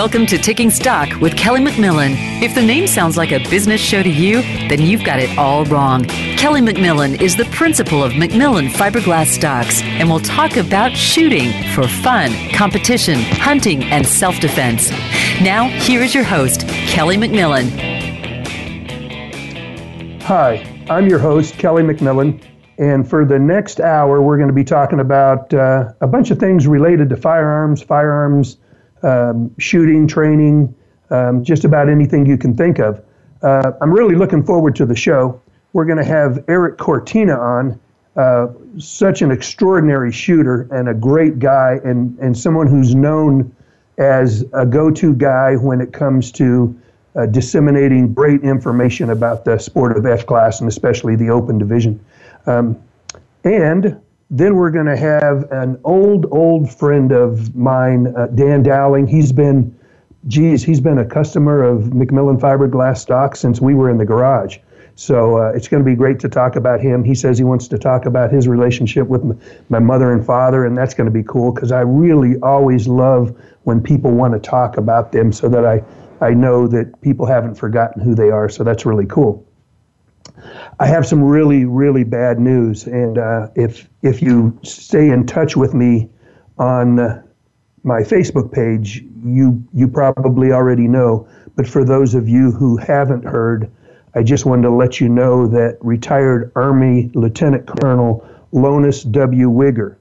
Welcome to Taking Stock with Kelly McMillan. If the name sounds like a business show to you, then you've got it all wrong. Kelly McMillan is the principal of McMillan Fiberglass Stocks and we'll talk about shooting for fun, competition, hunting, and self defense. Now, here is your host, Kelly McMillan. Hi, I'm your host, Kelly McMillan. And for the next hour, we're going to be talking about uh, a bunch of things related to firearms, firearms um, shooting, training, um, just about anything you can think of. Uh, I'm really looking forward to the show. We're going to have Eric Cortina on, uh, such an extraordinary shooter and a great guy, and, and someone who's known as a go to guy when it comes to uh, disseminating great information about the sport of F class and especially the open division. Um, and then we're going to have an old, old friend of mine, uh, Dan Dowling. He's been, geez, he's been a customer of McMillan Fiberglass stock since we were in the garage. So uh, it's going to be great to talk about him. He says he wants to talk about his relationship with m- my mother and father, and that's going to be cool because I really always love when people want to talk about them so that I, I know that people haven't forgotten who they are. So that's really cool. I have some really, really bad news, and uh, if if you stay in touch with me on uh, my Facebook page, you you probably already know. But for those of you who haven't heard, I just wanted to let you know that retired Army Lieutenant Colonel Lones W. Wigger,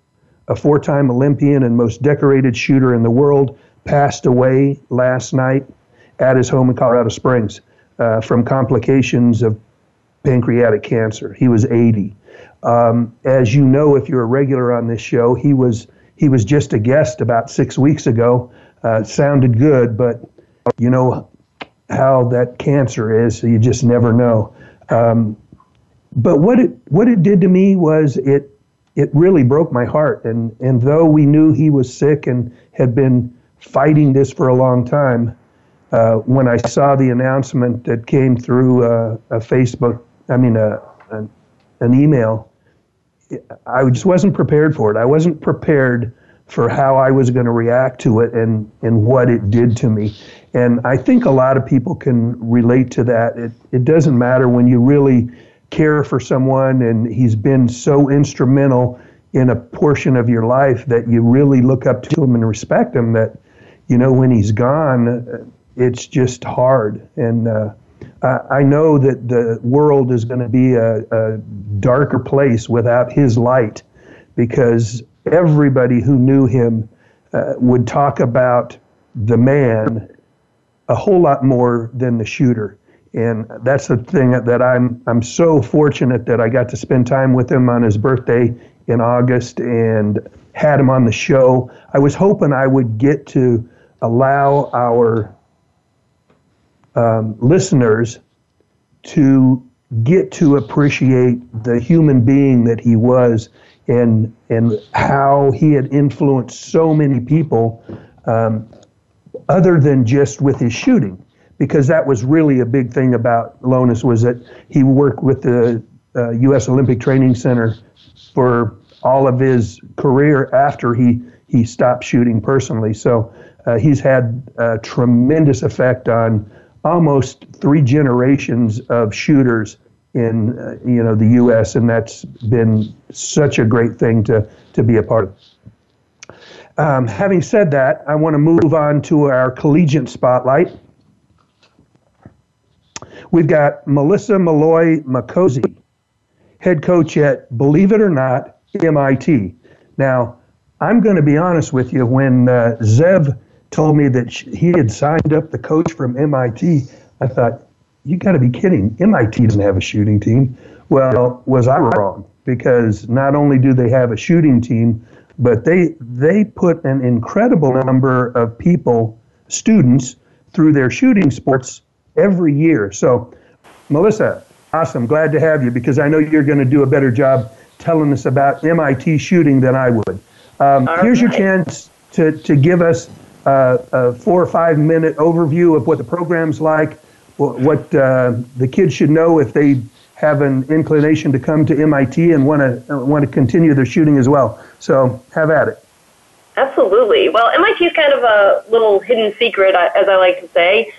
a four-time Olympian and most decorated shooter in the world, passed away last night at his home in Colorado Springs uh, from complications of pancreatic cancer. He was 80. Um, as you know, if you're a regular on this show, he was he was just a guest about six weeks ago. Uh, sounded good, but you know how that cancer is, so you just never know. Um, but what it what it did to me was it it really broke my heart. And and though we knew he was sick and had been fighting this for a long time, uh, when I saw the announcement that came through uh, a Facebook I mean, a, an, an email, I just wasn't prepared for it. I wasn't prepared for how I was going to react to it and, and what it did to me. And I think a lot of people can relate to that. It, it doesn't matter when you really care for someone and he's been so instrumental in a portion of your life that you really look up to him and respect him that, you know, when he's gone, it's just hard. And, uh, uh, I know that the world is going to be a, a, darker place without his light because everybody who knew him uh, would talk about the man a whole lot more than the shooter. And that's the thing that I'm I'm so fortunate that I got to spend time with him on his birthday in August and had him on the show. I was hoping I would get to allow our um, listeners to get to appreciate the human being that he was and and how he had influenced so many people um, other than just with his shooting because that was really a big thing about Lones was that he worked with the uh, U.S. Olympic Training Center for all of his career after he he stopped shooting personally. So uh, he's had a tremendous effect on almost three generations of shooters in uh, you know the U.S. and that's been such a great thing to to be a part of. Um, having said that, I want to move on to our collegiate spotlight. We've got Melissa Malloy Makosi, head coach at, believe it or not, MIT. Now, I'm going to be honest with you. When uh, Zev told me that he had signed up the coach from MIT. I thought, you got to be kidding. MIT doesn't have a shooting team. Well, was I wrong? Because not only do they have a shooting team, but they they put an incredible number of people, students, through their shooting sports every year. So, Melissa, awesome, glad to have you because I know you're going to do a better job telling us about MIT shooting than I would. Um, here's right. your chance to, to give us uh, a four or five minute overview of what the program's like, what uh, the kids should know if they have an inclination to come to MIT and want to want to continue their shooting as well. So have at it. Absolutely. Well, MIT is kind of a little hidden secret, as I like to say.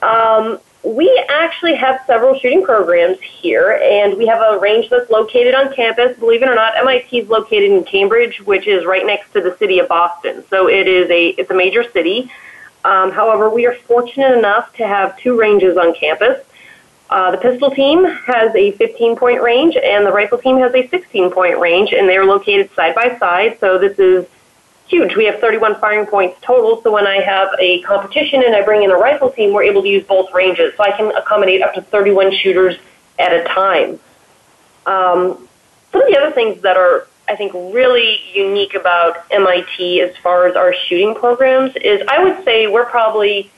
Um, we actually have several shooting programs here, and we have a range that's located on campus. Believe it or not, MIT is located in Cambridge, which is right next to the city of Boston. So it is a it's a major city. Um, however, we are fortunate enough to have two ranges on campus. Uh, the pistol team has a 15 point range, and the rifle team has a 16 point range, and they are located side by side. So this is huge. We have 31 firing points total. So when I have a competition and I bring in a rifle team, we're able to use both ranges. So I can accommodate up to 31 shooters at a time. Um, some of the other things that are, I think, really unique about MIT as far as our shooting programs is I would say we're probably,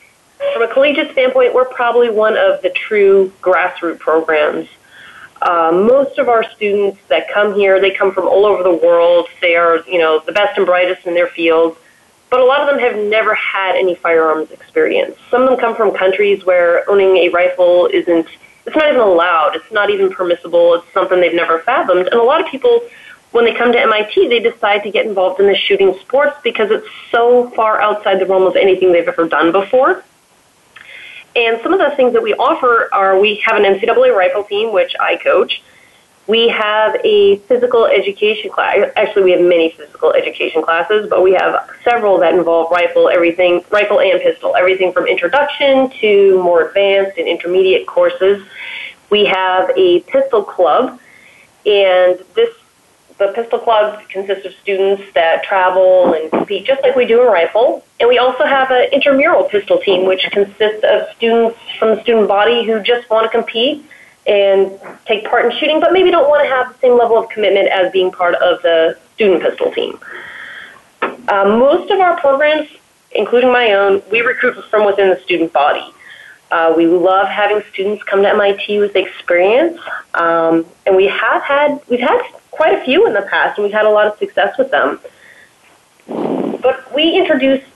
from a collegiate standpoint, we're probably one of the true grassroots programs. Uh, most of our students that come here, they come from all over the world. They are, you know, the best and brightest in their fields, but a lot of them have never had any firearms experience. Some of them come from countries where owning a rifle isn't, it's not even allowed. It's not even permissible. It's something they've never fathomed. And a lot of people, when they come to MIT, they decide to get involved in the shooting sports because it's so far outside the realm of anything they've ever done before. And some of the things that we offer are we have an NCAA rifle team, which I coach. We have a physical education class. Actually, we have many physical education classes, but we have several that involve rifle, everything, rifle and pistol, everything from introduction to more advanced and intermediate courses. We have a pistol club, and this the pistol club consists of students that travel and compete just like we do in rifle. And we also have an intramural pistol team, which consists of students from the student body who just want to compete and take part in shooting, but maybe don't want to have the same level of commitment as being part of the student pistol team. Uh, most of our programs, including my own, we recruit from within the student body. Uh, we love having students come to MIT with experience, um, and we have had we've had quite a few in the past, and we've had a lot of success with them. But we introduced,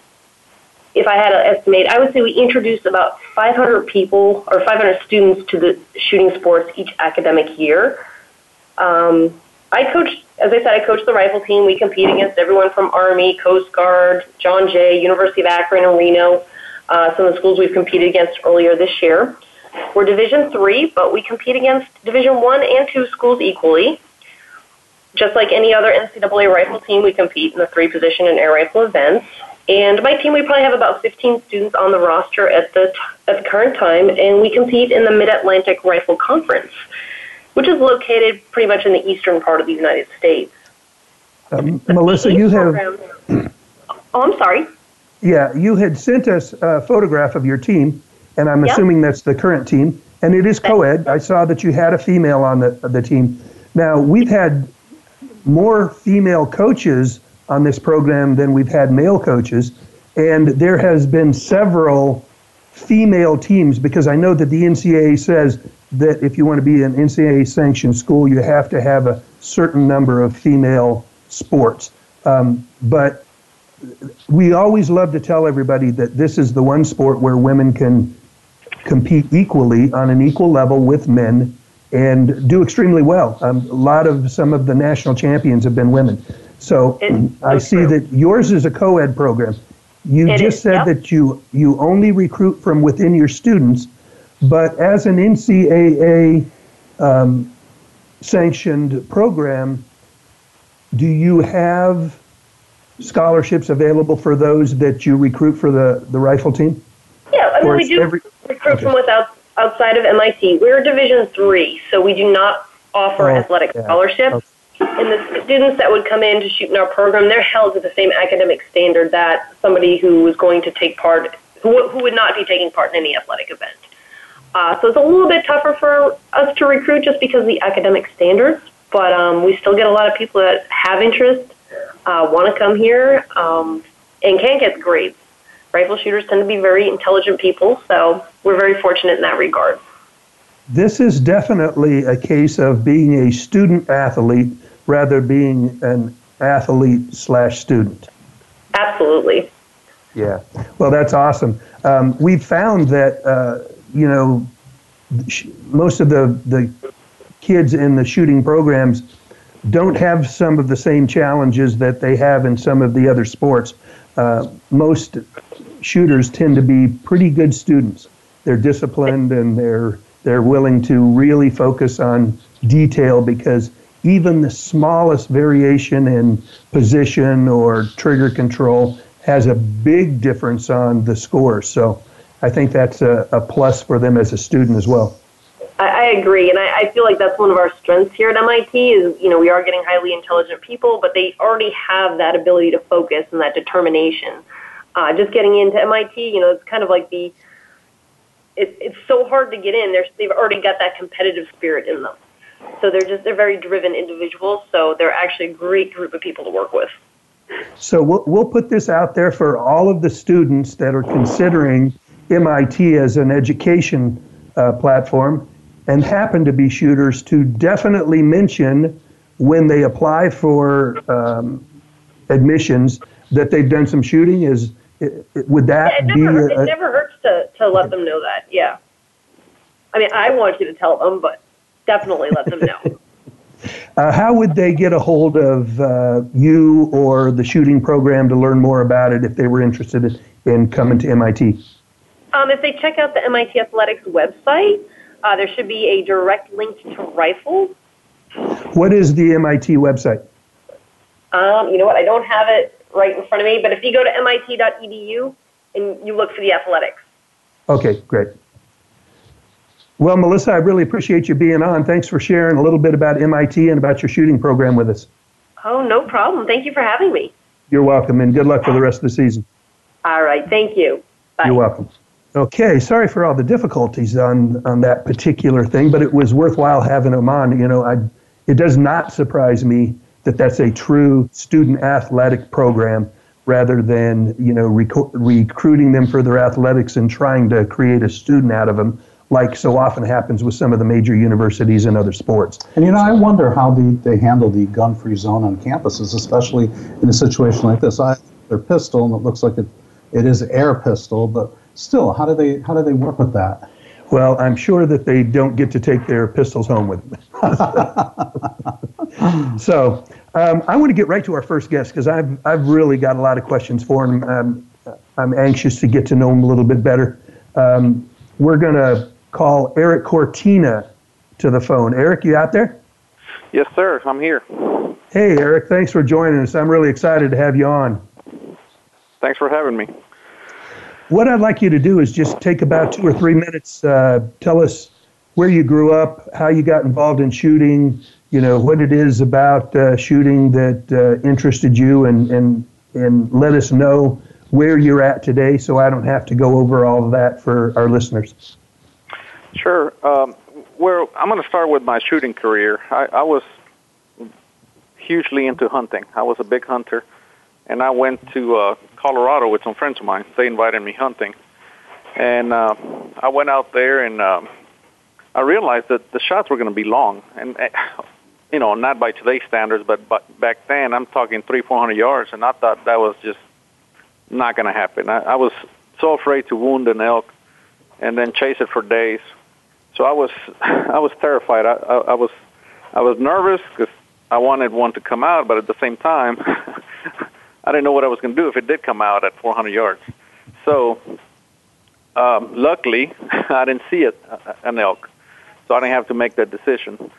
if I had to estimate, I would say we introduced about 500 people or 500 students to the shooting sports each academic year. Um, I coach, as I said, I coach the rifle team. We compete against everyone from Army, Coast Guard, John Jay, University of Akron, and Reno. Uh, some of the schools we've competed against earlier this year. We're Division three, but we compete against Division one and two schools equally. Just like any other NCAA rifle team, we compete in the three position and air rifle events. And my team, we probably have about 15 students on the roster at the, t- at the current time, and we compete in the Mid Atlantic Rifle Conference, which is located pretty much in the eastern part of the United States. Um, Melissa, you have. Oh, I'm sorry. Yeah, you had sent us a photograph of your team, and I'm yep. assuming that's the current team, and it is co ed. I saw that you had a female on the, the team. Now, we've had more female coaches on this program than we've had male coaches, and there has been several female teams because I know that the NCAA says that if you want to be an NCAA sanctioned school, you have to have a certain number of female sports. Um, but we always love to tell everybody that this is the one sport where women can compete equally on an equal level with men and do extremely well. Um, a lot of some of the national champions have been women. So I see true. that yours is a co-ed program. You it just is, said yep. that you you only recruit from within your students, but as an NCAA um, sanctioned program, do you have scholarships available for those that you recruit for the, the rifle team? Yeah, I mean, we do every, recruit okay. from without outside of MIT. We're Division three, so we do not offer oh, athletic yeah. scholarships. Okay. And the students that would come in to shoot in our program, they're held to the same academic standard that somebody who was going to take part, who, who would not be taking part in any athletic event. Uh, so it's a little bit tougher for us to recruit just because of the academic standards, but um, we still get a lot of people that have interest, uh, want to come here, um, and can get grades rifle shooters tend to be very intelligent people, so we're very fortunate in that regard. This is definitely a case of being a student athlete rather being an athlete slash student. Absolutely. Yeah. Well, that's awesome. Um, we've found that uh, you know most of the the kids in the shooting programs don't have some of the same challenges that they have in some of the other sports. Uh, most shooters tend to be pretty good students. They're disciplined and they're they're willing to really focus on detail because even the smallest variation in position or trigger control has a big difference on the score. So I think that's a, a plus for them as a student as well. I, agree, and I, I feel like that's one of our strengths here at MIT. Is you know we are getting highly intelligent people, but they already have that ability to focus and that determination. Uh, just getting into MIT, you know, it's kind of like the it, it's so hard to get in. They're, they've already got that competitive spirit in them. So they're just they're very driven individuals. So they're actually a great group of people to work with. So we'll, we'll put this out there for all of the students that are considering MIT as an education uh, platform and happen to be shooters to definitely mention when they apply for um, admissions that they've done some shooting. Is it, it, would that yeah, it be? Never, a, it never hurts to, to let them know that. Yeah. I mean, I want you to tell them, but definitely let them know. Uh, how would they get a hold of uh, you or the shooting program to learn more about it if they were interested in coming to MIT? Um, if they check out the MIT Athletics website, uh, there should be a direct link to rifles. What is the MIT website? Um, you know what? I don't have it right in front of me, but if you go to mit.edu and you look for the athletics. Okay, great. Well, Melissa, I really appreciate you being on. Thanks for sharing a little bit about MIT and about your shooting program with us. Oh, no problem. Thank you for having me. You're welcome, and good luck for the rest of the season. All right. Thank you. Bye. You're welcome. Okay, sorry for all the difficulties on, on that particular thing, but it was worthwhile having them on. You know, I, it does not surprise me that that's a true student athletic program rather than, you know, rec- recruiting them for their athletics and trying to create a student out of them like so often happens with some of the major universities and other sports. And you know, I wonder how the, they handle the gun-free zone on campuses, especially in a situation like this. I their pistol, and it looks like it, it is air pistol, but still, how do they how do they work with that? Well, I'm sure that they don't get to take their pistols home with them. so um, I want to get right to our first guest because I've I've really got a lot of questions for him. Um, I'm anxious to get to know him a little bit better. Um, we're going to call Eric Cortina to the phone. Eric, you out there? Yes, sir. I'm here. Hey, Eric. Thanks for joining us. I'm really excited to have you on. Thanks for having me. What I'd like you to do is just take about two or three minutes. Uh, tell us where you grew up, how you got involved in shooting, you know, what it is about uh, shooting that uh, interested you, and, and, and let us know where you're at today so I don't have to go over all of that for our listeners. Sure. Um, well, I'm going to start with my shooting career. I, I was hugely into hunting. I was a big hunter, and I went to uh, Colorado with some friends of mine. They invited me hunting, and uh, I went out there and uh, I realized that the shots were going to be long, and uh, you know, not by today's standards, but, but back then, I'm talking three, four hundred yards, and I thought that was just not going to happen. I, I was so afraid to wound an elk and then chase it for days so I was I was terrified. I, I, I was I was nervous because I wanted one to come out, but at the same time, I didn't know what I was going to do if it did come out at 400 yards. So um, luckily, I didn't see it an elk, so I didn't have to make that decision.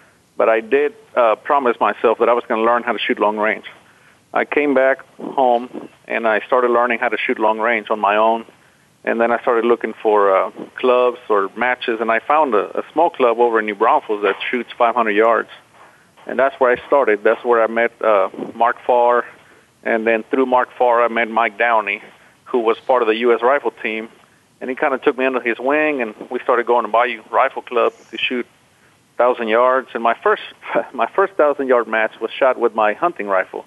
But I did uh, promise myself that I was going to learn how to shoot long range. I came back home and I started learning how to shoot long range on my own and then I started looking for uh, clubs or matches, and I found a, a small club over in New Braunfels that shoots 500 yards, and that's where I started. That's where I met uh, Mark Farr, and then through Mark Farr, I met Mike Downey, who was part of the U.S. rifle team, and he kind of took me under his wing, and we started going to Bayou Rifle Club to shoot thousand yards. And my first my first thousand yard match was shot with my hunting rifle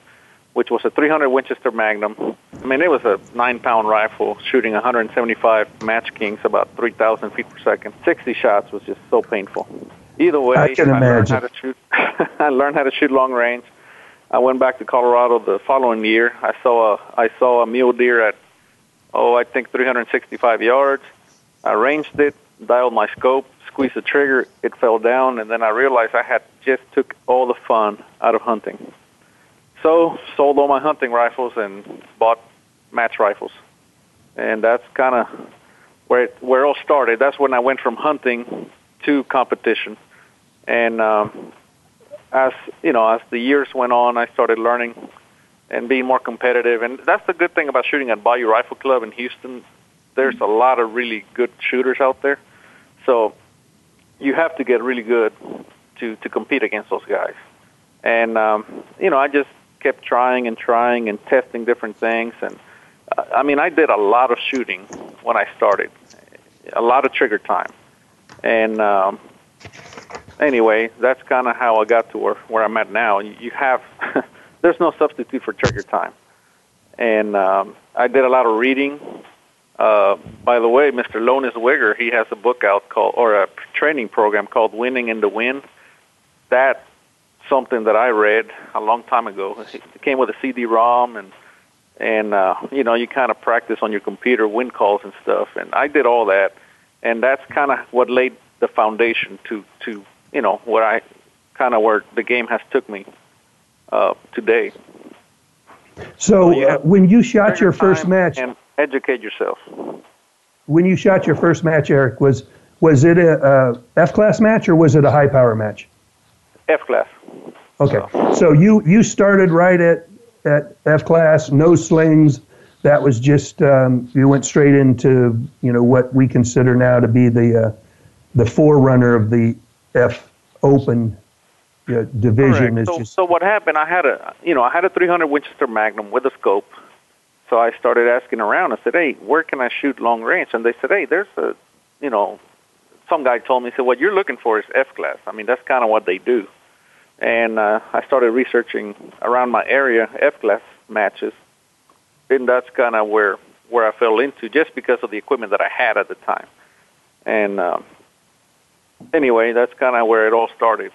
which was a 300 Winchester Magnum. I mean, it was a nine-pound rifle shooting 175 Match Kings about 3,000 feet per second. 60 shots was just so painful. Either way, I, can I learned imagine. how to shoot. I learned how to shoot long range. I went back to Colorado the following year. I saw a I saw a mule deer at oh I think 365 yards. I ranged it, dialed my scope, squeezed the trigger, it fell down, and then I realized I had just took all the fun out of hunting. So sold all my hunting rifles and bought match rifles, and that's kind of where it, where it all started. That's when I went from hunting to competition, and um, as you know, as the years went on, I started learning and being more competitive. And that's the good thing about shooting at Bayou Rifle Club in Houston. There's a lot of really good shooters out there, so you have to get really good to to compete against those guys. And um, you know, I just kept trying and trying and testing different things. And uh, I mean, I did a lot of shooting when I started, a lot of trigger time. And um, anyway, that's kind of how I got to where where I'm at now. You have there's no substitute for trigger time. And um, I did a lot of reading. Uh, by the way, Mr. Lones Wigger, he has a book out called, or a training program called Winning in the Wind. That's something that I read a long time ago. It came with a CD-ROM, and and uh, you know you kind of practice on your computer wind calls and stuff. And I did all that, and that's kind of what laid the foundation to to you know where I kind of where the game has took me uh, today. So uh, when you shot your first match, and educate yourself. When you shot your first match, Eric, was was it a, a F class match or was it a high power match? F class. Okay, so, so you you started right at at F class, no slings. That was just um, you went straight into you know what we consider now to be the uh, the forerunner of the F Open uh, division. Correct. Is so, just so what happened? I had a you know I had a 300 Winchester Magnum with a scope. So I started asking around. I said, "Hey, where can I shoot long range?" And they said, "Hey, there's a, you know, some guy told me, he said, what you're looking for is F class. I mean, that's kind of what they do." And uh, I started researching around my area F class matches, and that's kind of where where I fell into, just because of the equipment that I had at the time. And um, anyway, that's kind of where it all started.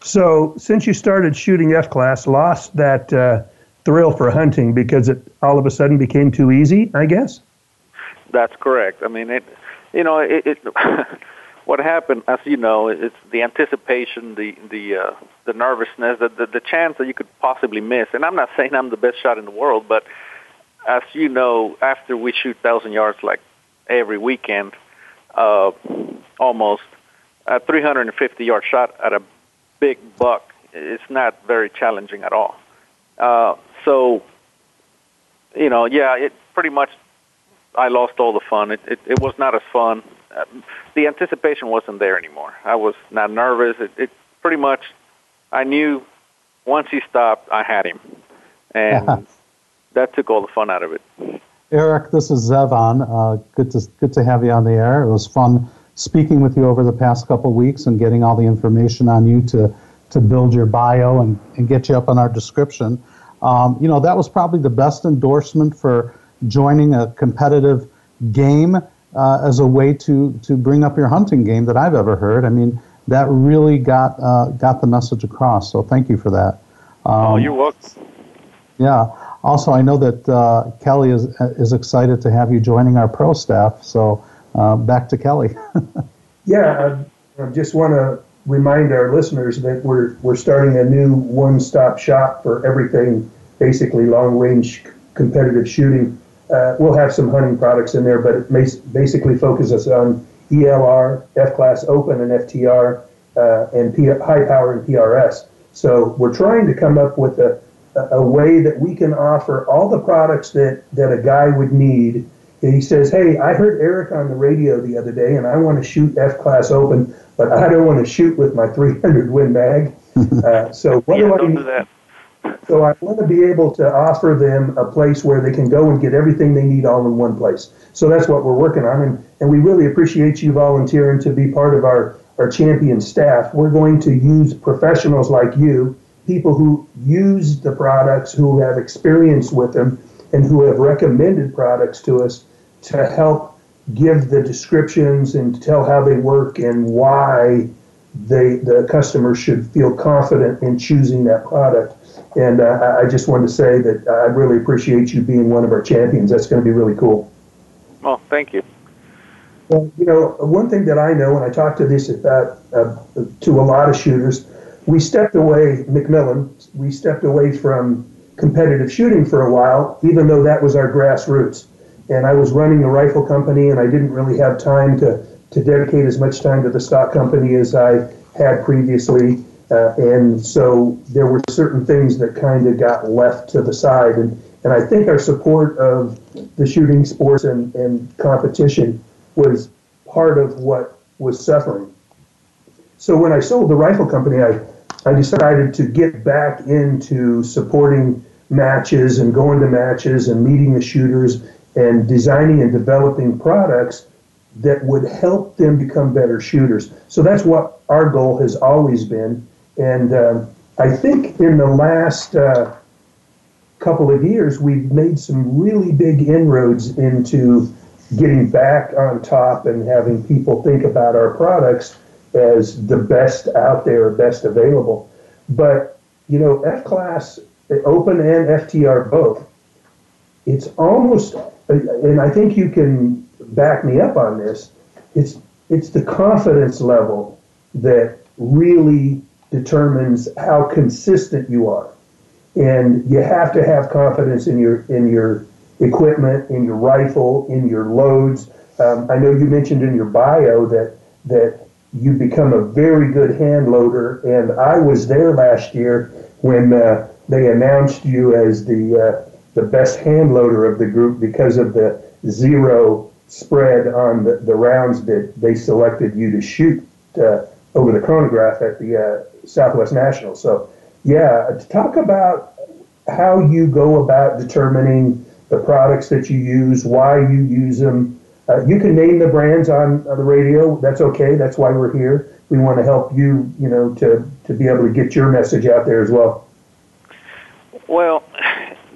So, since you started shooting F class, lost that uh, thrill for hunting because it all of a sudden became too easy, I guess. That's correct. I mean, it. You know, it. it what happened, as you know, it's the anticipation, the the uh, the nervousness, the, the the chance that you could possibly miss. And I'm not saying I'm the best shot in the world, but as you know, after we shoot thousand yards like every weekend, uh, almost a 350 yard shot at a big buck, it's not very challenging at all. Uh, so, you know, yeah, it pretty much I lost all the fun. It it, it was not as fun. Uh, the anticipation wasn't there anymore. I was not nervous. It, it pretty much I knew once he stopped, I had him, and that took all the fun out of it. Eric, this is Zevon. Uh, good to good to have you on the air. It was fun speaking with you over the past couple of weeks and getting all the information on you to to build your bio and, and get you up on our description. Um, you know, that was probably the best endorsement for joining a competitive game uh, as a way to to bring up your hunting game that I've ever heard. I mean, that really got uh, got the message across. So thank you for that. Um, oh, you're welcome. Yeah. Also, I know that uh, Kelly is is excited to have you joining our pro staff. So uh, back to Kelly. yeah, I, I just want to remind our listeners that we're we're starting a new one-stop shop for everything, basically long-range competitive shooting. Uh, we'll have some hunting products in there, but it may basically focuses on ELR, F-class open, and FTR, uh, and P- high power and PRS. So we're trying to come up with a, a way that we can offer all the products that, that a guy would need. And he says, "Hey, I heard Eric on the radio the other day, and I want to shoot F-class open, but I don't want to shoot with my 300 Win Mag. Uh, so what yeah, do I don't need? do that. So I want to be able to offer them a place where they can go and get everything they need all in one place. So that's what we're working on, and, and we really appreciate you volunteering to be part of our, our champion staff. We're going to use professionals like you, people who use the products, who have experience with them, and who have recommended products to us to help give the descriptions and tell how they work and why they the customer should feel confident in choosing that product. And uh, I just wanted to say that I really appreciate you being one of our champions. That's going to be really cool. Well, thank you. Well, you know, one thing that I know, and I talked to this about uh, to a lot of shooters, we stepped away, McMillan, we stepped away from competitive shooting for a while, even though that was our grassroots. And I was running the rifle company, and I didn't really have time to, to dedicate as much time to the stock company as I had previously. Uh, and so there were certain things that kind of got left to the side. And, and I think our support of the shooting sports and, and competition was part of what was suffering. So when I sold the rifle company, I, I decided to get back into supporting matches and going to matches and meeting the shooters and designing and developing products that would help them become better shooters. So that's what our goal has always been. And um, I think in the last uh, couple of years, we've made some really big inroads into getting back on top and having people think about our products as the best out there, best available. But, you know, F Class, Open and FTR both, it's almost, and I think you can back me up on this, it's, it's the confidence level that really determines how consistent you are. And you have to have confidence in your in your equipment, in your rifle, in your loads. Um, I know you mentioned in your bio that that you become a very good hand loader, and I was there last year when uh, they announced you as the uh, the best hand loader of the group because of the zero spread on the, the rounds that they selected you to shoot uh, over the chronograph at the uh, Southwest National. So, yeah, talk about how you go about determining the products that you use, why you use them. Uh, you can name the brands on, on the radio. That's okay. That's why we're here. We want to help you, you know, to, to be able to get your message out there as well. Well,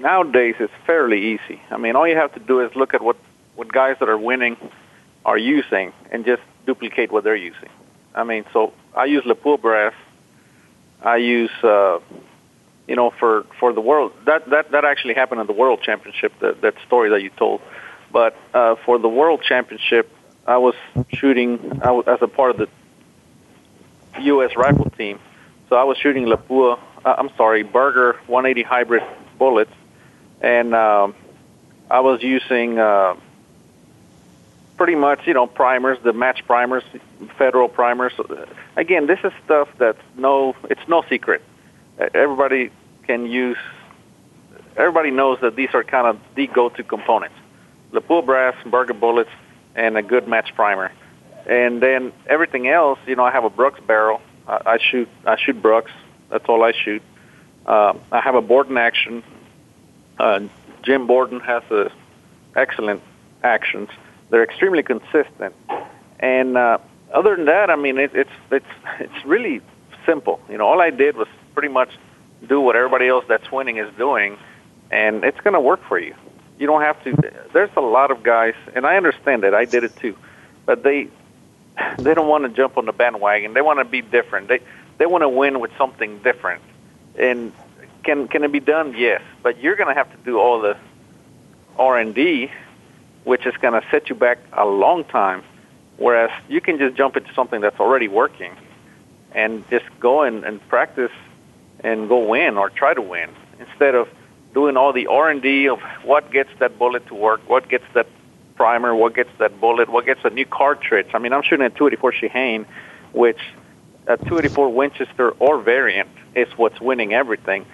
nowadays it's fairly easy. I mean, all you have to do is look at what, what guys that are winning are using and just duplicate what they're using. I mean, so I use Lapua brass. I use, uh, you know, for for the world. That that that actually happened at the World Championship. That that story that you told. But uh, for the World Championship, I was shooting I was, as a part of the U.S. rifle team. So I was shooting Lapua. Uh, I'm sorry, Berger 180 hybrid bullets, and um, I was using uh, pretty much, you know, primers, the match primers, federal primers. Again, this is stuff that's no, it's no secret. Everybody can use. Everybody knows that these are kind of the go-to components: Lapua brass, Berger bullets, and a good match primer. And then everything else, you know, I have a Brux barrel. I, I shoot. I shoot Brux. That's all I shoot. Uh, I have a Borden action. Uh, Jim Borden has a excellent actions. They're extremely consistent, and uh, other than that, I mean, it, it's it's it's really simple. You know, all I did was pretty much do what everybody else that's winning is doing, and it's going to work for you. You don't have to. There's a lot of guys, and I understand that. I did it too, but they they don't want to jump on the bandwagon. They want to be different. They they want to win with something different. And can can it be done? Yes, but you're going to have to do all the R and D which is going to set you back a long time. Whereas you can just jump into something that's already working and just go and, and practice and go win or try to win instead of doing all the R&D of what gets that bullet to work, what gets that primer, what gets that bullet, what gets a new cartridge. I mean, I'm shooting a 284 Shehane, which a 284 Winchester or variant is what's winning everything.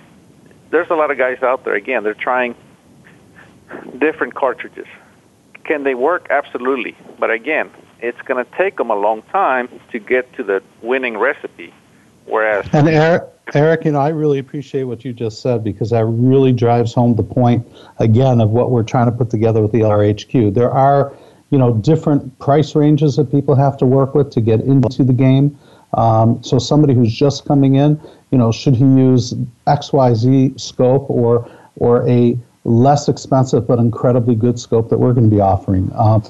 There's a lot of guys out there, again, they're trying different cartridges. Can they work? Absolutely. But again, it's going to take them a long time to get to the winning recipe. Whereas and Eric, Eric, you know, I really appreciate what you just said because that really drives home the point again of what we're trying to put together with the RHQ. There are, you know, different price ranges that people have to work with to get into the game. Um, so somebody who's just coming in, you know, should he use X, Y, Z scope or or a less expensive but incredibly good scope that we're going to be offering. Uh,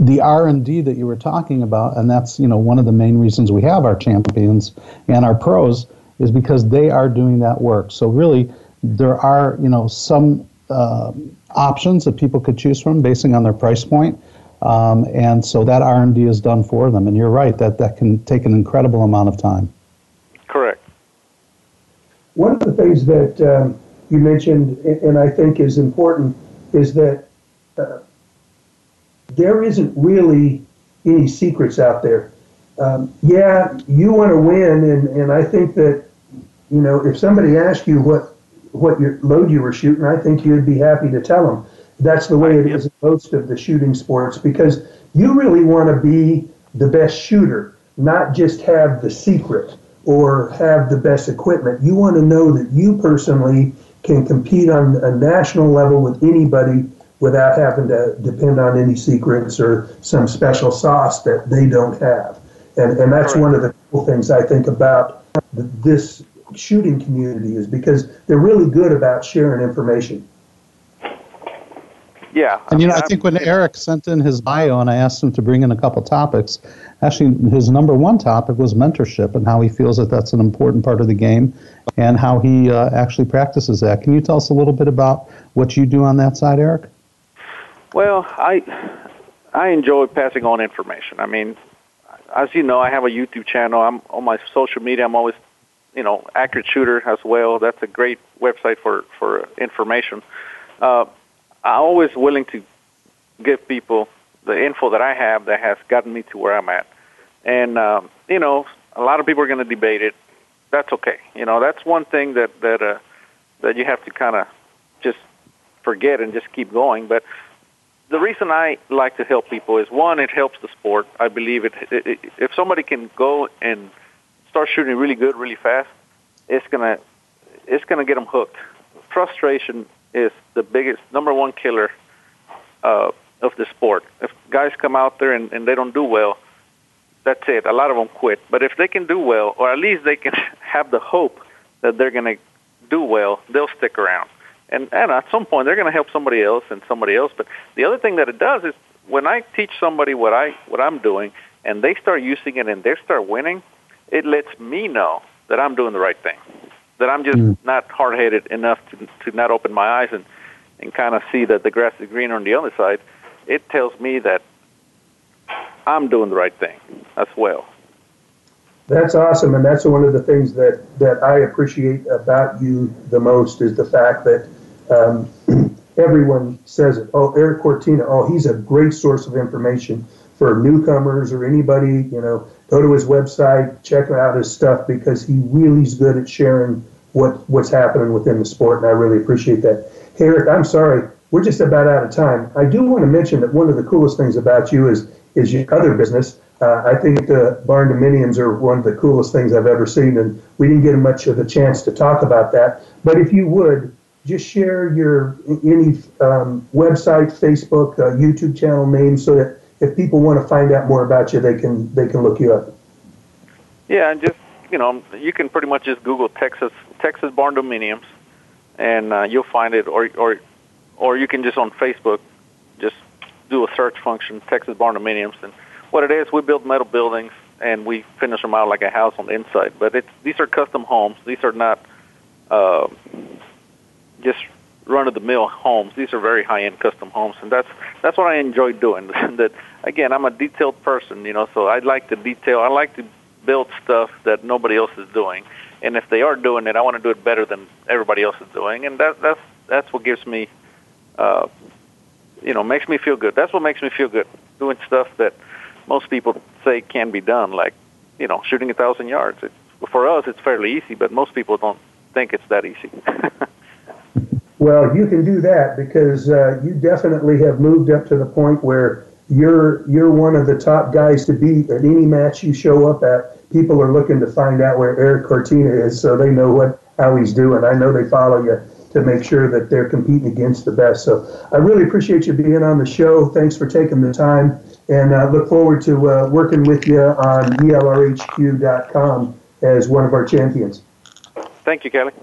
the R&D that you were talking about, and that's you know one of the main reasons we have our champions and our pros is because they are doing that work. So really, there are you know some uh, options that people could choose from basing on their price point. Um, and so that R&D is done for them. And you're right, that, that can take an incredible amount of time. Correct. One of the things that um, you mentioned, and I think is important, is that uh, there isn't really any secrets out there. Um, yeah, you want to win, and, and I think that, you know, if somebody asked you what what your load you were shooting, I think you'd be happy to tell them. That's the way it is in most of the shooting sports because you really want to be the best shooter, not just have the secret or have the best equipment. You want to know that you personally can compete on a national level with anybody without having to depend on any secrets or some special sauce that they don't have. And, and that's one of the cool things I think about this shooting community is because they're really good about sharing information. Yeah. And you know, I think when Eric sent in his bio and I asked him to bring in a couple topics, actually his number one topic was mentorship and how he feels that that's an important part of the game and how he uh, actually practices that. Can you tell us a little bit about what you do on that side, Eric? Well, I I enjoy passing on information. I mean, as you know, I have a YouTube channel. I'm on my social media. I'm always, you know, accurate shooter as well. That's a great website for for information. Uh, I'm always willing to give people the info that I have that has gotten me to where I'm at. And um, you know, a lot of people are going to debate it. That's okay. You know, that's one thing that that uh, that you have to kind of just forget and just keep going. But the reason I like to help people is one, it helps the sport. I believe it, it, it if somebody can go and start shooting really good, really fast, it's gonna it's gonna get them hooked. Frustration is the biggest number one killer uh, of the sport. If guys come out there and, and they don't do well, that's it. A lot of them quit. But if they can do well, or at least they can have the hope that they're going to do well, they'll stick around and and at some point they're going to help somebody else and somebody else. But the other thing that it does is when I teach somebody what I what I'm doing, and they start using it and they start winning, it lets me know that I'm doing the right thing, that I'm just mm. not hard headed enough to to not open my eyes and and kind of see that the grass is greener on the other side. It tells me that I'm doing the right thing as well. That's awesome, and that's one of the things that, that I appreciate about you the most is the fact that um, everyone says it. Oh, Eric Cortina. Oh, he's a great source of information for newcomers or anybody. You know, go to his website, check out his stuff because he really is good at sharing what what's happening within the sport, and I really appreciate that. Hey, Eric, I'm sorry, we're just about out of time. I do want to mention that one of the coolest things about you is is your other business. Uh, I think the barndominiums are one of the coolest things I've ever seen, and we didn't get much of a chance to talk about that. But if you would, just share your any um, website, Facebook, uh, YouTube channel name, so that if people want to find out more about you, they can they can look you up. Yeah, and just you know, you can pretty much just Google Texas Texas barndominiums, and uh, you'll find it, or or or you can just on Facebook just do a search function, Texas barndominiums, and what it is, we build metal buildings and we finish them out like a house on the inside. But it's these are custom homes. These are not. Uh, just run of the mill homes. These are very high end custom homes, and that's that's what I enjoy doing. that again, I'm a detailed person, you know, so I like to detail. I like to build stuff that nobody else is doing, and if they are doing it, I want to do it better than everybody else is doing, and that that's that's what gives me, uh, you know, makes me feel good. That's what makes me feel good doing stuff that most people say can be done, like you know, shooting a thousand yards. It, for us, it's fairly easy, but most people don't think it's that easy. Well, you can do that because uh, you definitely have moved up to the point where you're you're one of the top guys to beat at any match you show up at. People are looking to find out where Eric Cortina is, so they know what how he's doing. I know they follow you to make sure that they're competing against the best. So I really appreciate you being on the show. Thanks for taking the time, and uh, look forward to uh, working with you on elrhq.com as one of our champions. Thank you, Kelly.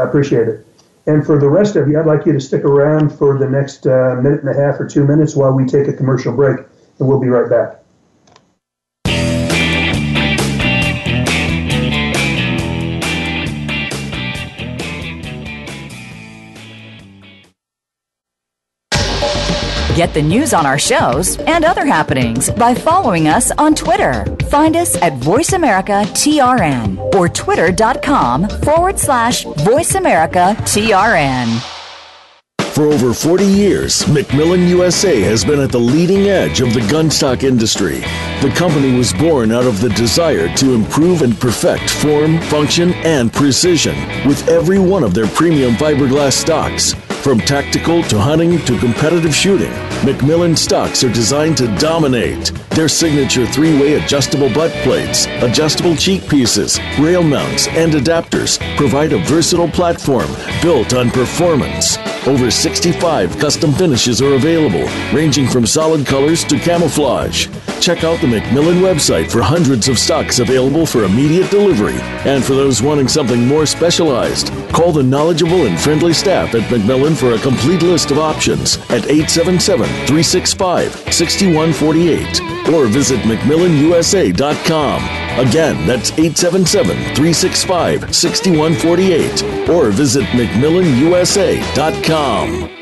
I appreciate it. And for the rest of you, I'd like you to stick around for the next uh, minute and a half or two minutes while we take a commercial break, and we'll be right back. Get the news on our shows and other happenings by following us on Twitter. Find us at VoiceAmericaTRN or twitter.com forward slash VoiceAmericaTRN. For over 40 years, McMillan USA has been at the leading edge of the gunstock industry. The company was born out of the desire to improve and perfect form, function, and precision with every one of their premium fiberglass stocks. From tactical to hunting to competitive shooting, McMillan stocks are designed to dominate. Their signature three way adjustable butt plates, adjustable cheek pieces, rail mounts, and adapters provide a versatile platform built on performance. Over 65 custom finishes are available, ranging from solid colors to camouflage. Check out the McMillan website for hundreds of stocks available for immediate delivery. And for those wanting something more specialized, call the knowledgeable and friendly staff at McMillan for a complete list of options at 877 365 6148 or visit McMillanUSA.com. Again, that's 877 365 6148 or visit McMillanUSA.com.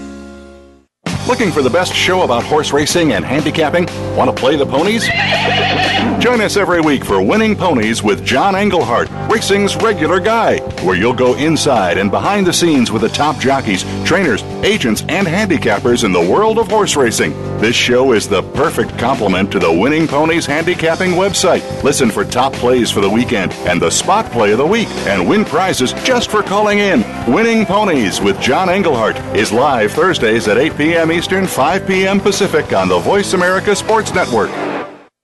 Looking for the best show about horse racing and handicapping? Want to play the ponies? Join us every week for Winning Ponies with John Englehart, racing's regular guy, where you'll go inside and behind the scenes with the top jockeys, trainers, agents, and handicappers in the world of horse racing. This show is the perfect complement to the Winning Ponies handicapping website. Listen for top plays for the weekend and the spot play of the week and win prizes just for calling in. Winning Ponies with John Englehart is live Thursdays at 8 p.m. Eastern, 5 p.m. Pacific on the Voice America Sports Network.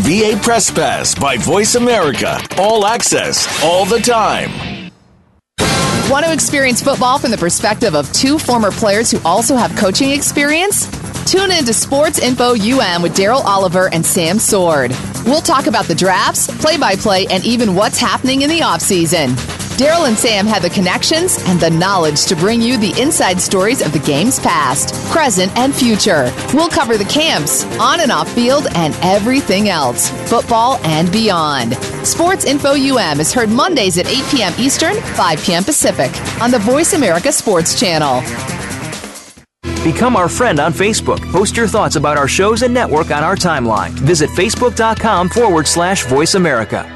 VA Press Pass by Voice America. All access, all the time. Want to experience football from the perspective of two former players who also have coaching experience? Tune in to Sports Info UM with Daryl Oliver and Sam Sword. We'll talk about the drafts, play by play, and even what's happening in the offseason. Daryl and Sam have the connections and the knowledge to bring you the inside stories of the game's past, present, and future. We'll cover the camps, on and off field, and everything else, football and beyond. Sports Info UM is heard Mondays at 8 p.m. Eastern, 5 p.m. Pacific on the Voice America Sports Channel. Become our friend on Facebook. Post your thoughts about our shows and network on our timeline. Visit facebook.com forward slash voice America.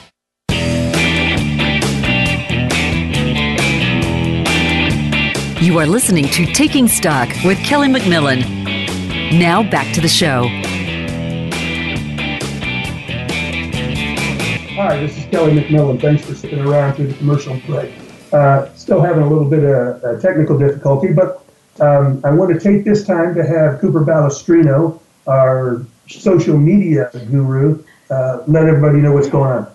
You are listening to Taking Stock with Kelly McMillan. Now back to the show. Hi, this is Kelly McMillan. Thanks for sticking around through the commercial break. Uh, still having a little bit of uh, technical difficulty, but um, I want to take this time to have Cooper Balestrino, our social media guru, uh, let everybody know what's going on.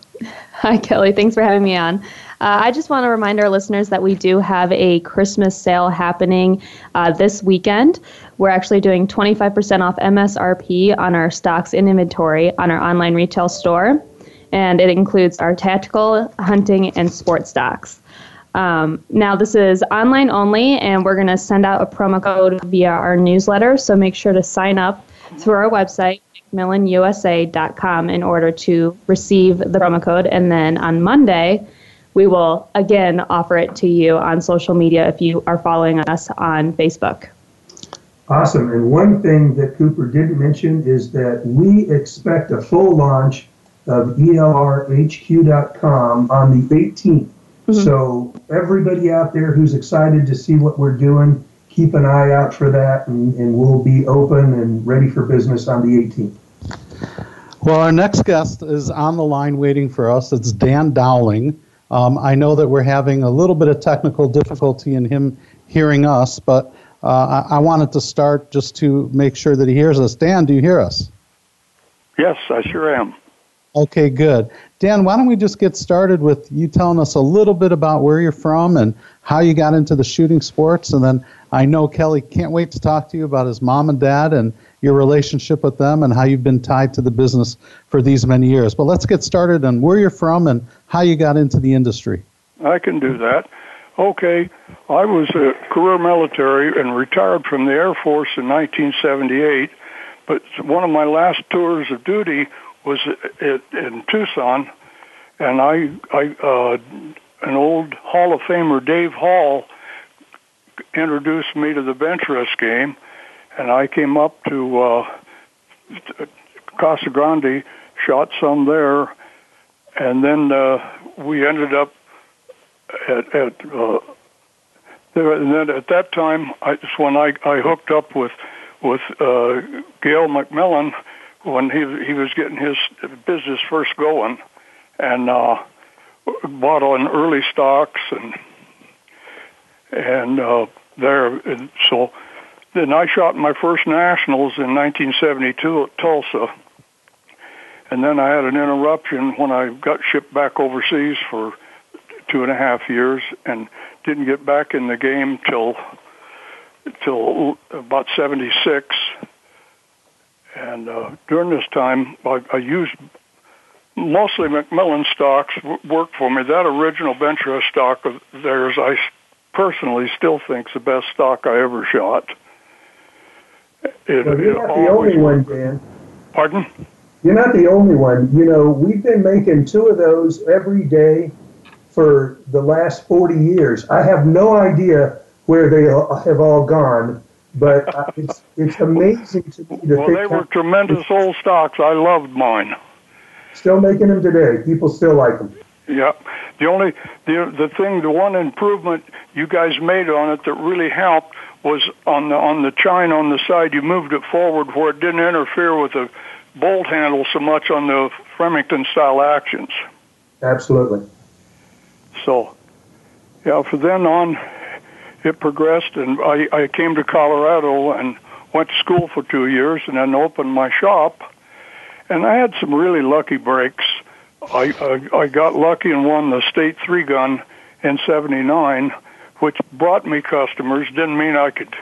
Hi, Kelly. Thanks for having me on. Uh, I just want to remind our listeners that we do have a Christmas sale happening uh, this weekend. We're actually doing 25% off MSRP on our stocks in inventory on our online retail store, and it includes our tactical, hunting, and sports stocks. Um, now, this is online only, and we're going to send out a promo code via our newsletter, so make sure to sign up through our website, McMillanUSA.com, in order to receive the promo code. And then on Monday, we will again offer it to you on social media if you are following us on Facebook. Awesome. And one thing that Cooper didn't mention is that we expect a full launch of ELRHQ.com on the 18th. Mm-hmm. So everybody out there who's excited to see what we're doing, keep an eye out for that, and, and we'll be open and ready for business on the 18th. Well, our next guest is on the line waiting for us. It's Dan Dowling. Um, I know that we're having a little bit of technical difficulty in him hearing us, but uh, I, I wanted to start just to make sure that he hears us. Dan, do you hear us? Yes, I sure am. Okay, good. Dan, why don't we just get started with you telling us a little bit about where you're from and how you got into the shooting sports? And then I know Kelly can't wait to talk to you about his mom and dad and your relationship with them and how you've been tied to the business for these many years. But let's get started on where you're from and how you got into the industry. I can do that. Okay, I was a career military and retired from the Air Force in 1978. But one of my last tours of duty was in Tucson, and I, I, uh, an old Hall of Famer, Dave Hall, introduced me to the bench rest game, and I came up to uh, Casa Grande, shot some there, and then uh, we ended up at, at uh, there. And then at that time, I, when I, I hooked up with with uh, Gale McMillan when he he was getting his business first going, and uh, bought on early stocks and and uh, there. And so then I shot my first nationals in 1972 at Tulsa, and then I had an interruption when I got shipped back overseas for two and a half years and didn't get back in the game till till about 76 and uh, during this time, I, I used mostly McMillan stocks worked for me. That original rest stock of theirs, I personally still think is the best stock I ever shot. It, you're not the only one, Dan. Pardon? You're not the only one. You know, we've been making two of those every day for the last 40 years. I have no idea where they have all gone, but it's it's amazing to me to well, they were tremendous old stocks. I loved mine. Still making them today. People still like them. Yeah. The only the the thing, the one improvement you guys made on it that really helped was on the on the chine on the side. You moved it forward where it didn't interfere with the bolt handle so much on the Remington style actions. Absolutely. So, yeah. For then on, it progressed, and I, I came to Colorado and went to school for two years, and then opened my shop. And I had some really lucky breaks. I I, I got lucky and won the state three gun in '79, which brought me customers. Didn't mean I could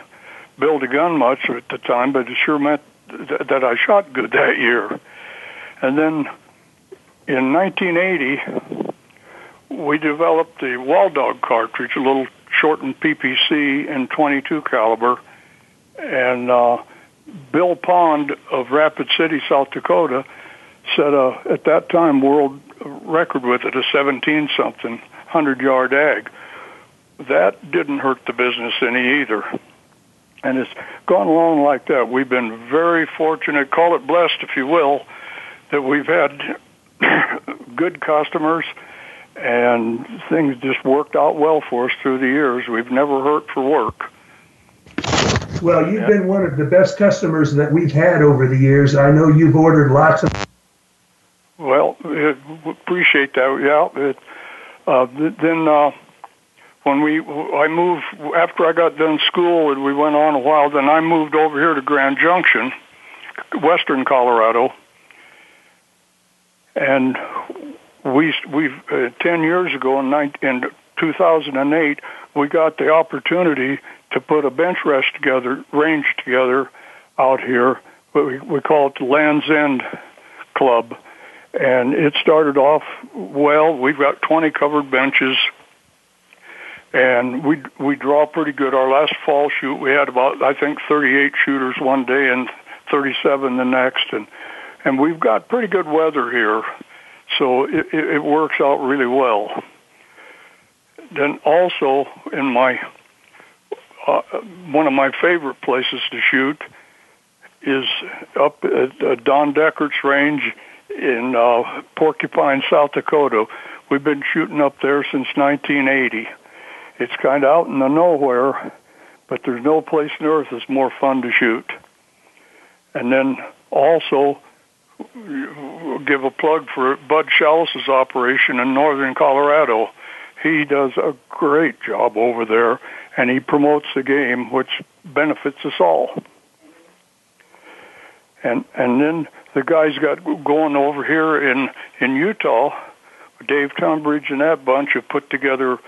build a gun much at the time, but it sure meant th- that I shot good that year. And then in 1980, we developed the Waldog cartridge, a little shortened PPC in 22 caliber, and uh, Bill Pond of Rapid City, South Dakota, set a at that time world record with it, a 17 something hundred yard ag. That didn't hurt the business any either. And it's gone along like that. We've been very fortunate, call it blessed if you will, that we've had good customers and things just worked out well for us through the years. We've never hurt for work. Well, you've been one of the best customers that we've had over the years. I know you've ordered lots of. Well, appreciate that. Yeah. It, uh, then uh, when we, I moved after I got done school, and we went on a while. Then I moved over here to Grand Junction, Western Colorado, and we we uh, ten years ago in, 19, in 2008 we got the opportunity to put a bench rest together, range together out here. We, we call it the Land's End Club. And it started off well. We've got 20 covered benches, and we we draw pretty good. Our last fall shoot, we had about I think 38 shooters one day and 37 the next, and and we've got pretty good weather here, so it, it, works out really well. Then also in my uh, one of my favorite places to shoot is up at Don Deckert's range in uh, Porcupine, South Dakota. We've been shooting up there since 1980. It's kind of out in the nowhere, but there's no place on earth that's more fun to shoot. And then also give a plug for Bud Chalice's operation in northern Colorado. He does a great job over there, and he promotes the game, which benefits us all. And and then the guys got going over here in in Utah. Dave Tunbridge and that bunch have put together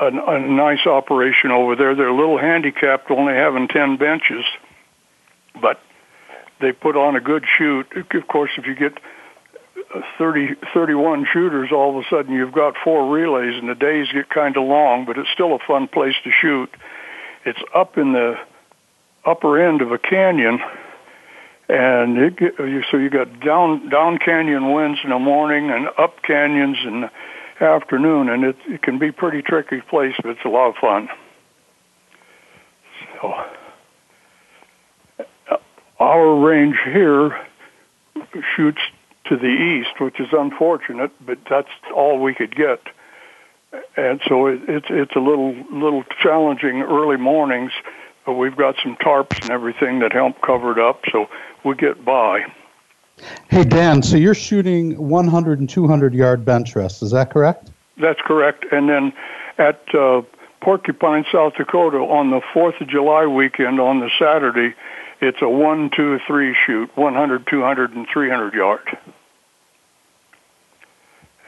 a, a nice operation over there. They're a little handicapped, only having ten benches, but they put on a good shoot. Of course, if you get 30, 31 shooters, all of a sudden you've got four relays, and the days get kind of long. But it's still a fun place to shoot. It's up in the upper end of a canyon and it so you got down down canyon winds in the morning and up canyons the afternoon, and it, it can be pretty tricky place, but it's a lot of fun. So our range here shoots to the east, which is unfortunate, but that's all we could get. And so it, it's it's a little little challenging early mornings, but we've got some tarps and everything that help cover it up. So we get by. Hey, Dan, so you're shooting 100 and 200 yard bench rests, is that correct? That's correct. And then at uh, Porcupine, South Dakota, on the 4th of July weekend on the Saturday, it's a 1, 2, 3 shoot 100, 200, and 300 yard.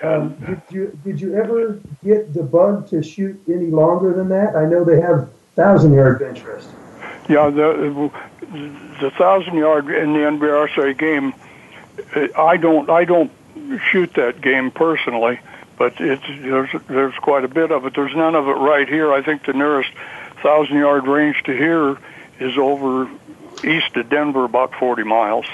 Um, did you did you ever get the bug to shoot any longer than that? I know they have thousand yard bench rest. Yeah, the the thousand yard in the NBRSA game, I don't I don't shoot that game personally, but it's there's there's quite a bit of it. There's none of it right here. I think the nearest thousand yard range to here is over east of Denver, about forty miles.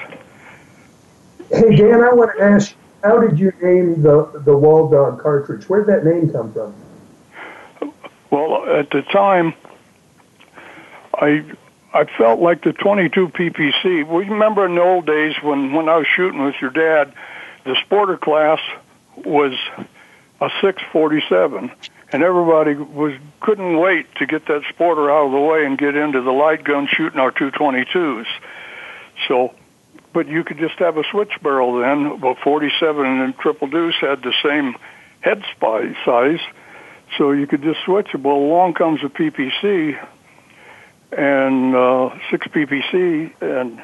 Hey Dan, I want to ask, how did you name the the Waldog cartridge? Where did that name come from? Well, at the time, I I felt like the 22 PPC. We remember in the old days when when I was shooting with your dad, the sporter class was a 647, and everybody was couldn't wait to get that sporter out of the way and get into the light gun shooting our 222s. So, but you could just have a switch barrel then. But 47 and Triple Deuce had the same head size, so you could just switch it. Well, along comes a PPC and uh, 6 PPC, and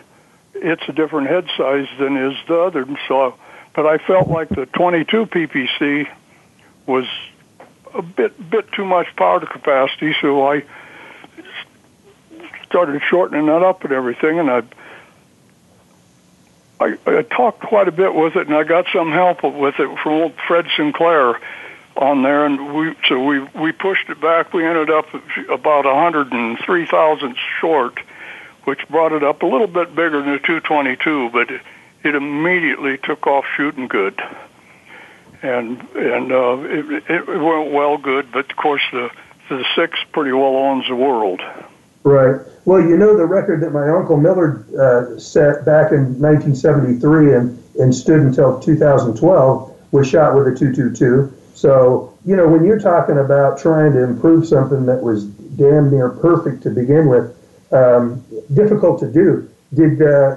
it's a different head size than is the other. So, but I felt like the 22 PPC was a bit bit too much powder capacity, so I started shortening that up and everything, and I. I, I talked quite a bit with it, and I got some help with it from old Fred Sinclair, on there, and we so we we pushed it back. We ended up about a hundred and three thousandths short, which brought it up a little bit bigger than the 222, but it, it immediately took off shooting good, and and uh, it, it went well good. But of course, the the six pretty well owns the world. Right. Well, you know the record that my uncle Millard uh, set back in 1973 and, and stood until 2012 was shot with a 222 so, you know, when you're talking about trying to improve something that was damn near perfect to begin with, um, difficult to do. Did uh,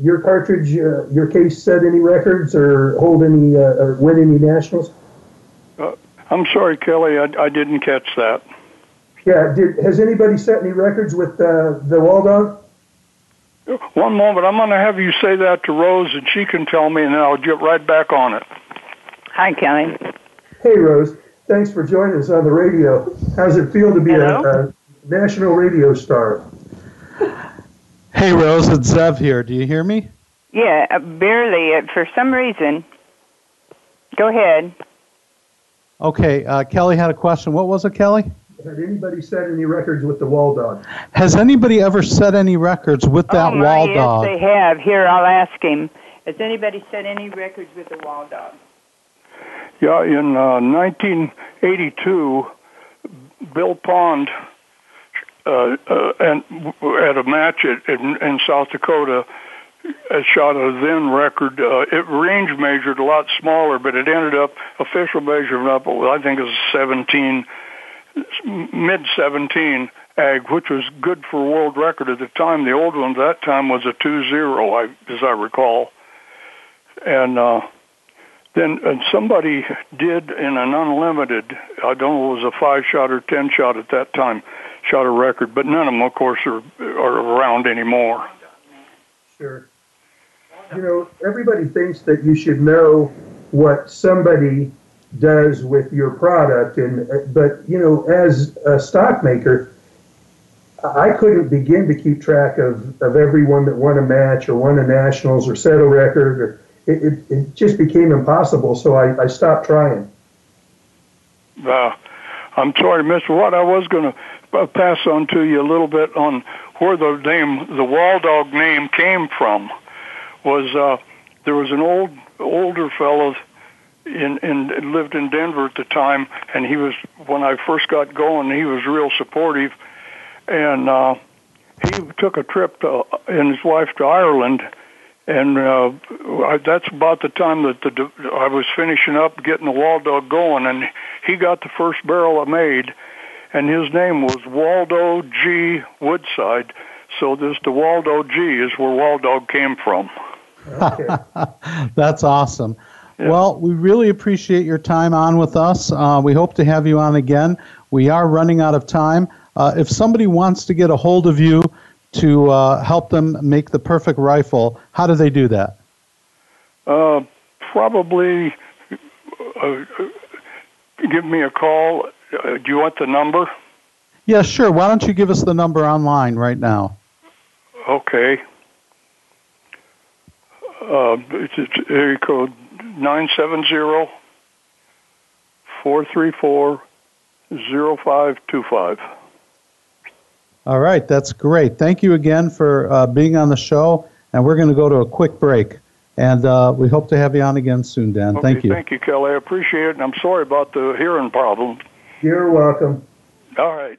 your cartridge, uh, your case, set any records or hold any, uh, or win any nationals? Uh, I'm sorry, Kelly, I, I, didn't catch that. Yeah, did, has anybody set any records with uh, the Waldog? One moment. I'm going to have you say that to Rose, and she can tell me, and then I'll get right back on it. Hi, Kelly. Hey, Rose. Thanks for joining us on the radio. How does it feel to be a, a national radio star? Hey, Rose, it's Zev here. Do you hear me? Yeah, uh, barely. Uh, For some reason. Go ahead. Okay, uh, Kelly had a question. What was it, Kelly? Had anybody set any records with the Waldog? Has anybody ever set any records with that oh, my, wall yes, dog? they have. Here, I'll ask him. Has anybody set any records with the Waldog? Yeah, in uh, 1982, Bill Pond uh, uh, and at a match at, in, in South Dakota uh, shot a then record. Uh, it range measured a lot smaller, but it ended up official measurement up. I think it was 17, mid 17 ag, which was good for world record at the time. The old one at that time was a 2-0, I, as I recall, and. uh then uh, somebody did in an unlimited, I don't know, it was a five shot or ten shot at that time, shot a record, but none of them, of course, are, are around anymore. Sure. You know, everybody thinks that you should know what somebody does with your product, and but you know, as a stock maker, I couldn't begin to keep track of, of everyone that won a match or won a nationals or set a record or it, it, it just became impossible, so I, I stopped trying. Uh, I'm sorry, Mr. Watt. I was going to pass on to you a little bit on where the name, the Waldog name, came from. Was uh, there was an old older fellow in in lived in Denver at the time, and he was when I first got going, he was real supportive, and uh, he took a trip to, and his wife to Ireland and uh, I, that's about the time that the I was finishing up getting the Waldo going, and he got the first barrel I made, and his name was Waldo G. Woodside. So this the Waldo G is where Waldo came from. That's awesome. Well, we really appreciate your time on with us. Uh, we hope to have you on again. We are running out of time. Uh, if somebody wants to get a hold of you to uh, help them make the perfect rifle, how do they do that? Uh, probably uh, give me a call. Uh, do you want the number? Yeah, sure. Why don't you give us the number online right now? Okay. Uh, it's, it's area code 970 434 0525. All right, that's great. Thank you again for uh, being on the show, and we're going to go to a quick break. And uh, we hope to have you on again soon, Dan. Okay, thank you. Thank you, Kelly. I appreciate it, and I'm sorry about the hearing problem. You're welcome. All right.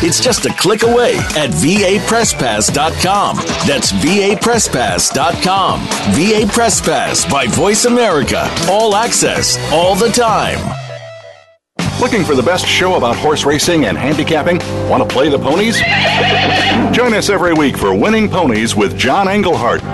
It's just a click away at vapresspass.com. That's vapresspass.com. VA Press Pass by Voice America. All access, all the time. Looking for the best show about horse racing and handicapping? Want to play the ponies? Join us every week for Winning Ponies with John Englehart,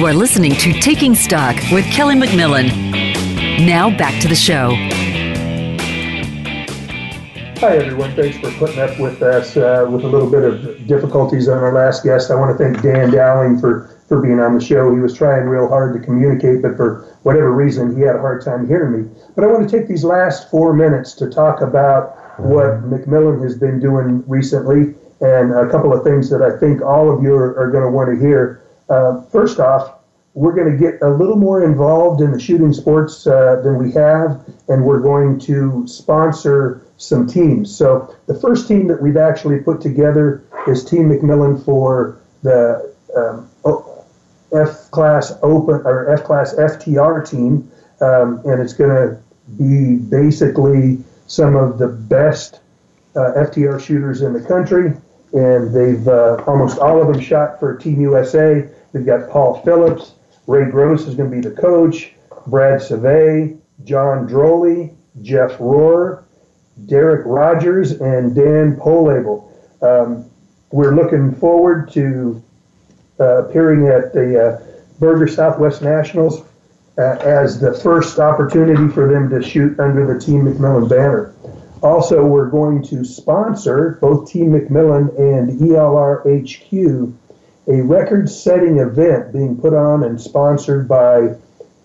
You are listening to Taking Stock with Kelly McMillan. Now back to the show. Hi, everyone. Thanks for putting up with us uh, with a little bit of difficulties on our last guest. I want to thank Dan Dowling for, for being on the show. He was trying real hard to communicate, but for whatever reason, he had a hard time hearing me. But I want to take these last four minutes to talk about what McMillan has been doing recently and a couple of things that I think all of you are, are going to want to hear. Uh, first off, we're going to get a little more involved in the shooting sports uh, than we have, and we're going to sponsor some teams. So the first team that we've actually put together is Team McMillan for the um, F class open or F class FTR team, um, and it's going to be basically some of the best uh, FTR shooters in the country, and they've uh, almost all of them shot for Team USA. They've got Paul Phillips, Ray Gross is going to be the coach, Brad Sauve, John Droelle, Jeff Rohr, Derek Rodgers, and Dan Pohlabel. Um, we're looking forward to uh, appearing at the uh, Berger Southwest Nationals uh, as the first opportunity for them to shoot under the Team McMillan banner. Also, we're going to sponsor both Team McMillan and ELR HQ a record setting event being put on and sponsored by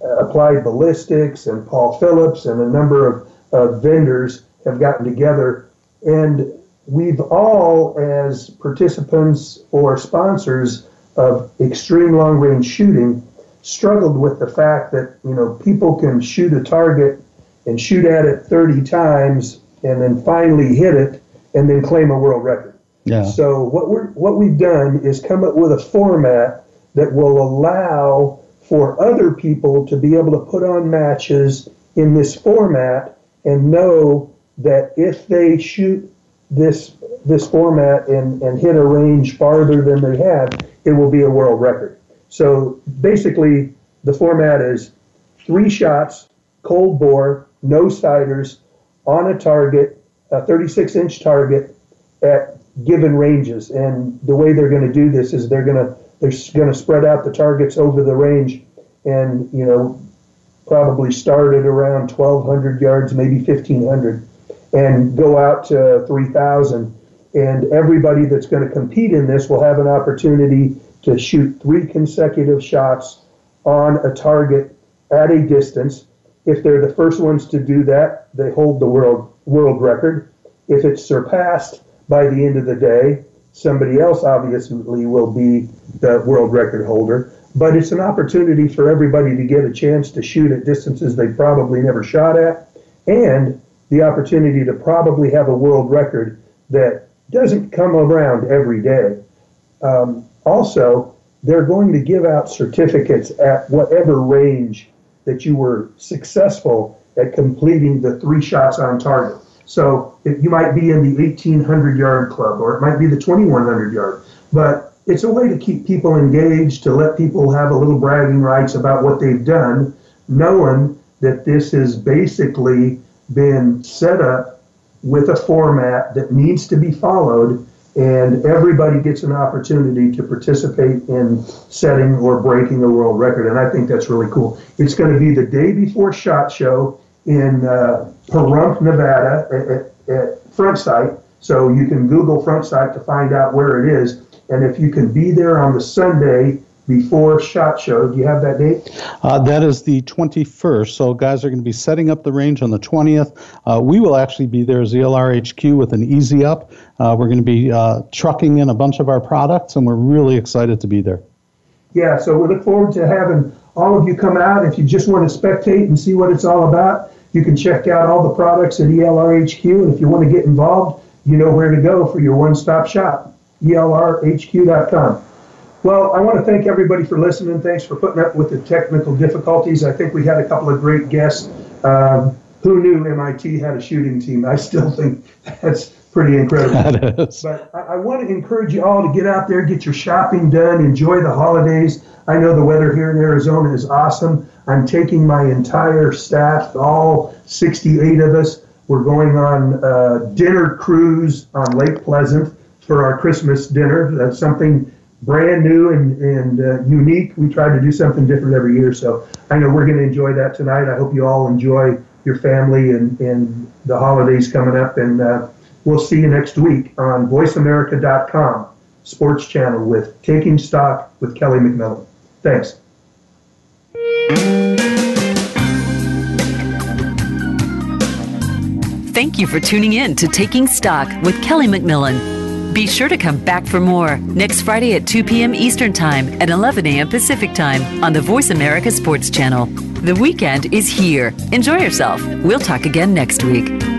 uh, Applied Ballistics and Paul Phillips and a number of uh, vendors have gotten together. And we've all, as participants or sponsors of extreme long range shooting, struggled with the fact that, you know, people can shoot a target and shoot at it 30 times and then finally hit it and then claim a world record. Yeah. So what we're what we've done is come up with a format that will allow for other people to be able to put on matches in this format and know that if they shoot this this format and, and hit a range farther than they have, it will be a world record. So basically the format is three shots, cold bore, no sighters, on a target, a 36 inch target at given ranges. And the way they're going to do this is they're going to they're going to spread out the targets over the range, and you know probably start at around 1,200 yards, maybe 1,500, and go out to 3,000. And everybody that's going to compete in this will have an opportunity to shoot three consecutive shots on a target at a distance. If they're the first ones to do that, they hold the world world record. If it's surpassed, by the end of the day, somebody else obviously will be the world record holder. But it's an opportunity for everybody to get a chance to shoot at distances they probably never shot at, and the opportunity to probably have a world record that doesn't come around every day. Um, also, they're going to give out certificates at whatever range that you were successful at completing the three shots on target. So you might be in the 1800 yard club or it might be the 2100 yard, but it's a way to keep people engaged, to let people have a little bragging rights about what they've done, knowing that this has basically been set up with a format that needs to be followed and everybody gets an opportunity to participate in setting or breaking a world record. And I think that's really cool. It's going to be the day before SHOT Show in uh, Pahrump, Nevada, at, at Front Sight. So you can Google Front Sight to find out where it is. And if you can be there on the Sunday before SHOT Show, do you have that date? Uh, that is the 21st. So guys are going to be setting up the range on the 20th. Uh, we will actually be there as ELRHQ with an Easy Up. Uh, we're going to be uh, trucking in a bunch of our products, and we're really excited to be there. Yeah, so we look forward to having all of you come out. If you just want to spectate and see what it's all about, you can check out all the products at ELRHQ, and if you want to get involved, you know where to go for your one-stop shop, elrhq.com. Well, I want to thank everybody for listening. Thanks for putting up with the technical difficulties. I think we had a couple of great guests. Um, who knew MIT had a shooting team? I still think that's pretty incredible. But I, I, want to encourage you all to get out there, get your shopping done, enjoy the holidays. I know the weather here in Arizona is awesome. I'm taking my entire staff, all 68 of us. We're going on a dinner cruise on Lake Pleasant for our Christmas dinner. That's something brand new and, and uh, unique. We try to do something different every year. So I know we're going to enjoy that tonight. I hope you all enjoy your family and, and the holidays coming up. And uh, we'll see you next week on voiceamerica.com sports channel with Taking Stock with Kelly McMillan. Thanks. Thank you for tuning in to Taking Stock with Kelly McMillan. Be sure to come back for more next Friday at 2 p.m. Eastern Time and 11 a.m. Pacific Time on the Voice America Sports Channel. The weekend is here. Enjoy yourself. We'll talk again next week.